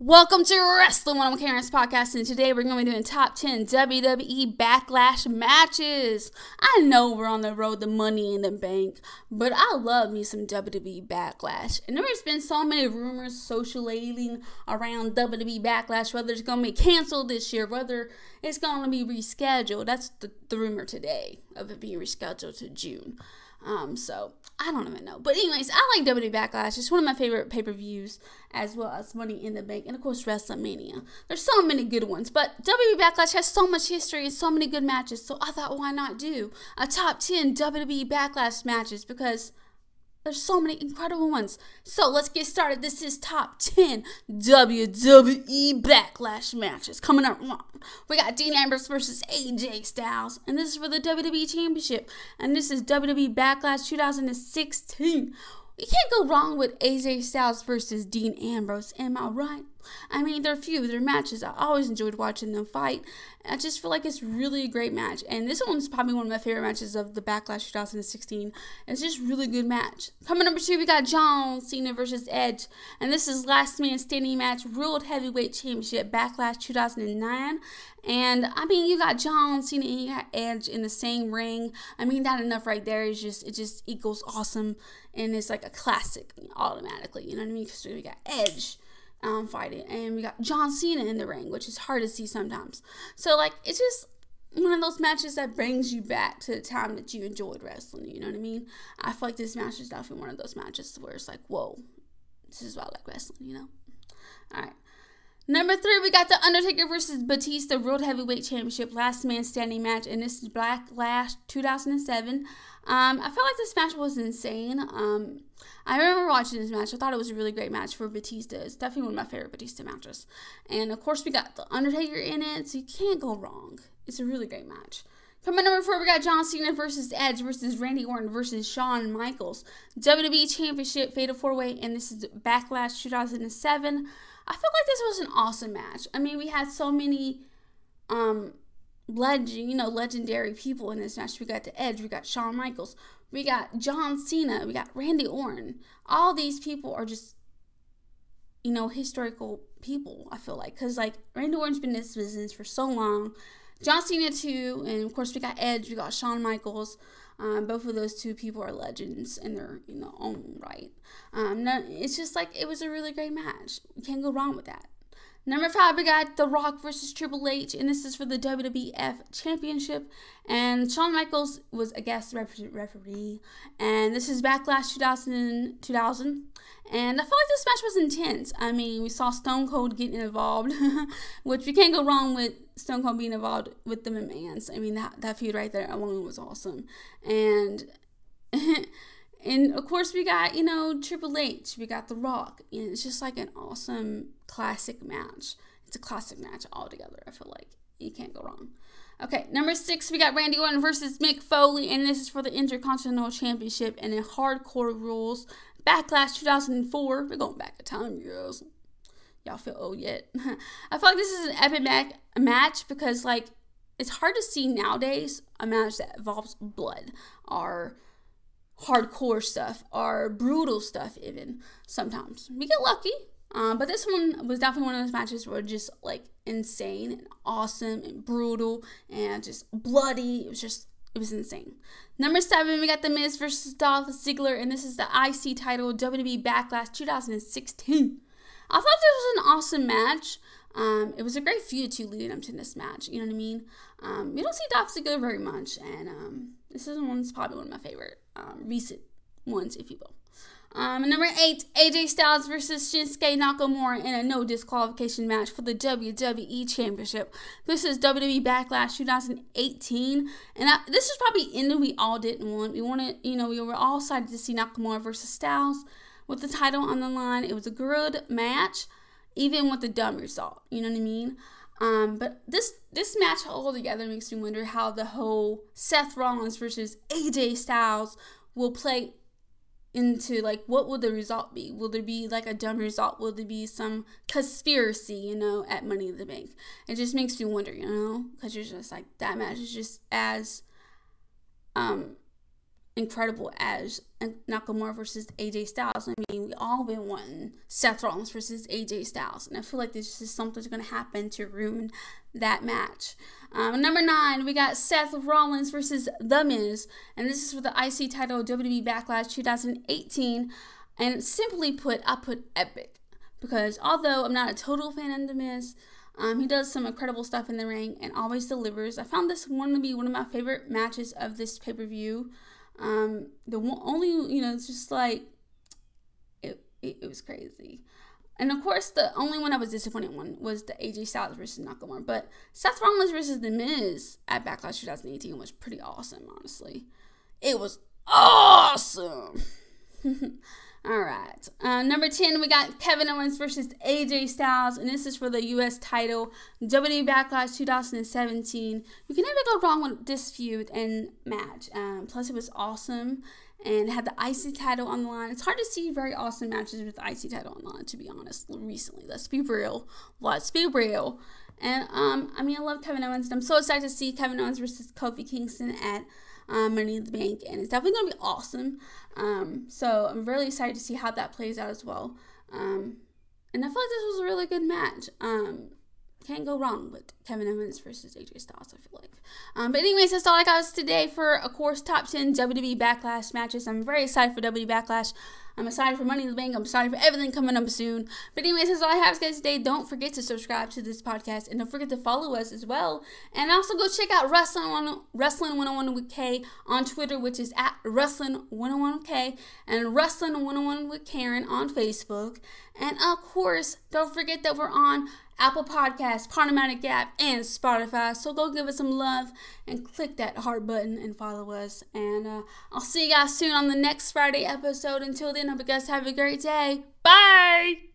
Welcome to Wrestling One of Karen's podcast, and today we're going to be doing top 10 WWE Backlash matches. I know we're on the road to Money in the Bank, but I love me some WWE Backlash. And there's been so many rumors socializing around WWE Backlash, whether it's going to be canceled this year, whether it's going to be rescheduled. That's the, the rumor today of it being rescheduled to June. Um, so I don't even know. But anyways, I like WWE Backlash. It's one of my favorite pay per views, as well as Money in the Bank, and of course WrestleMania. There's so many good ones, but WWE Backlash has so much history and so many good matches. So I thought, why not do a top ten WWE Backlash matches because there's so many incredible ones. So let's get started. This is top 10 WWE Backlash matches coming up. We got Dean Ambrose versus AJ Styles, and this is for the WWE Championship. And this is WWE Backlash 2016. You can't go wrong with AJ Styles versus Dean Ambrose, am I right? I mean, they're few, they're matches. I always enjoyed watching them fight. I just feel like it's really a great match. And this one's probably one of my favorite matches of the Backlash 2016. It's just really good match. Coming number two, we got John Cena versus Edge. And this is last man standing match, World Heavyweight Championship, Backlash 2009. And I mean, you got John Cena and you got Edge in the same ring. I mean, that enough right there is just, it just equals awesome. And it's like a classic automatically. You know what I mean? Because we got Edge um, fighting, and we got John Cena in the ring, which is hard to see sometimes. So like it's just one of those matches that brings you back to the time that you enjoyed wrestling. You know what I mean? I feel like this match is definitely one of those matches where it's like, whoa, this is why I like wrestling. You know? All right. Number three, we got The Undertaker versus Batista World Heavyweight Championship Last Man Standing match, and this is Backlash 2007. Um, I felt like this match was insane. Um, I remember watching this match. I thought it was a really great match for Batista. It's definitely one of my favorite Batista matches. And of course, we got The Undertaker in it, so you can't go wrong. It's a really great match. Coming number four, we got John Cena versus Edge versus Randy Orton versus Shawn Michaels. WWE Championship Fatal 4 Way, and this is Backlash 2007. I felt like this was an awesome match. I mean, we had so many um, legend, you know, legendary people in this match. We got the Edge, we got Shawn Michaels, we got John Cena, we got Randy Orton. All these people are just, you know, historical people. I feel like because like Randy Orton's been in this business for so long. John Cena too, and of course we got Edge, we got Shawn Michaels. Um, both of those two people are legends in their own right. Um, it's just like it was a really great match. You can't go wrong with that. Number five, we got The Rock versus Triple H, and this is for the WWF Championship. And Shawn Michaels was a guest referee, and this is Backlash 2000. 2000. And I felt like this match was intense. I mean, we saw Stone Cold getting involved, which you can't go wrong with Stone Cold being involved with the McMahons. I mean, that, that feud right there alone was awesome. And. And of course, we got, you know, Triple H, we got The Rock. And it's just like an awesome classic match. It's a classic match altogether, I feel like. You can't go wrong. Okay, number six, we got Randy Orton versus Mick Foley, and this is for the Intercontinental Championship and in hardcore rules. Backlash 2004. We're going back to time, girls. Y'all feel old yet? I feel like this is an epic match because, like, it's hard to see nowadays a match that involves blood or hardcore stuff or brutal stuff even sometimes. We get lucky um, but this one was definitely one of those matches where just like insane and awesome and brutal and just bloody. It was just it was insane. Number seven we got the miz versus dolph ziggler and this is the ic title wwe backlash 2016 i thought this was an awesome match. Um, it was a great feud too leading up to this match you know what i mean? Um, you don't see dolph ziggler very much and um, this is one's probably one of my favorite um, recent ones, if you will. Um, number eight, AJ Styles versus Shinsuke Nakamura in a no disqualification match for the WWE Championship. This is WWE Backlash 2018, and I, this is probably ending we all didn't want. We wanted, you know, we were all excited to see Nakamura versus Styles with the title on the line. It was a good match, even with the dumb result. You know what I mean? Um, but this this match altogether makes me wonder how the whole Seth Rollins versus AJ Styles will play into like what will the result be? Will there be like a dumb result? Will there be some conspiracy, you know, at Money in the Bank? It just makes me wonder, you know, because you're just like that match is just as um incredible as Nakamura versus AJ Styles. I mean, we all been wanting Seth Rollins versus AJ Styles, and I feel like this is something's to happen to ruin that match. Um, number nine, we got Seth Rollins versus The Miz, and this is for the IC title WWE Backlash 2018. And simply put, I put epic because although I'm not a total fan of The Miz, um, he does some incredible stuff in the ring and always delivers. I found this one to be one of my favorite matches of this pay per view. Um, the one, only, you know, it's just like, it, it, it, was crazy. And of course, the only one I was disappointed one was the AJ Styles versus Nakamura. But Seth Rollins versus The Miz at Backlash 2018 was pretty awesome, honestly. It was awesome. All right. Uh, number 10, we got Kevin Owens versus AJ Styles, and this is for the U.S. title, WWE Backlash 2017. You can never go wrong with this feud and match. Um, plus, it was awesome and had the IC title on the line. It's hard to see very awesome matches with the IC title on the line, to be honest, recently. Let's be real. Let's be real. And, um, I mean, I love Kevin Owens, and I'm so excited to see Kevin Owens versus Kofi Kingston at um, Money in the Bank, and it's definitely gonna be awesome. Um, so I'm really excited to see how that plays out as well. Um, and I feel like this was a really good match. Um, can't go wrong with Kevin Owens versus AJ Styles, I feel like. Um, but anyways, that's all I got today for, of course, top 10 WWE Backlash matches. I'm very excited for WWE Backlash. I'm excited for Money in the Bank. I'm excited for everything coming up soon. But anyways, that's all I have guys today. Don't forget to subscribe to this podcast and don't forget to follow us as well. And also go check out Wrestling One Wrestling 101 with K on Twitter, which is at Wrestling 101 with K, and Wrestling 101 with Karen on Facebook. And of course, don't forget that we're on Apple Podcasts, Podomatic app, and Spotify. So go give us some love and click that heart button and follow us. And uh, I'll see you guys soon on the next Friday episode. Until then, hope you guys have a great day. Bye!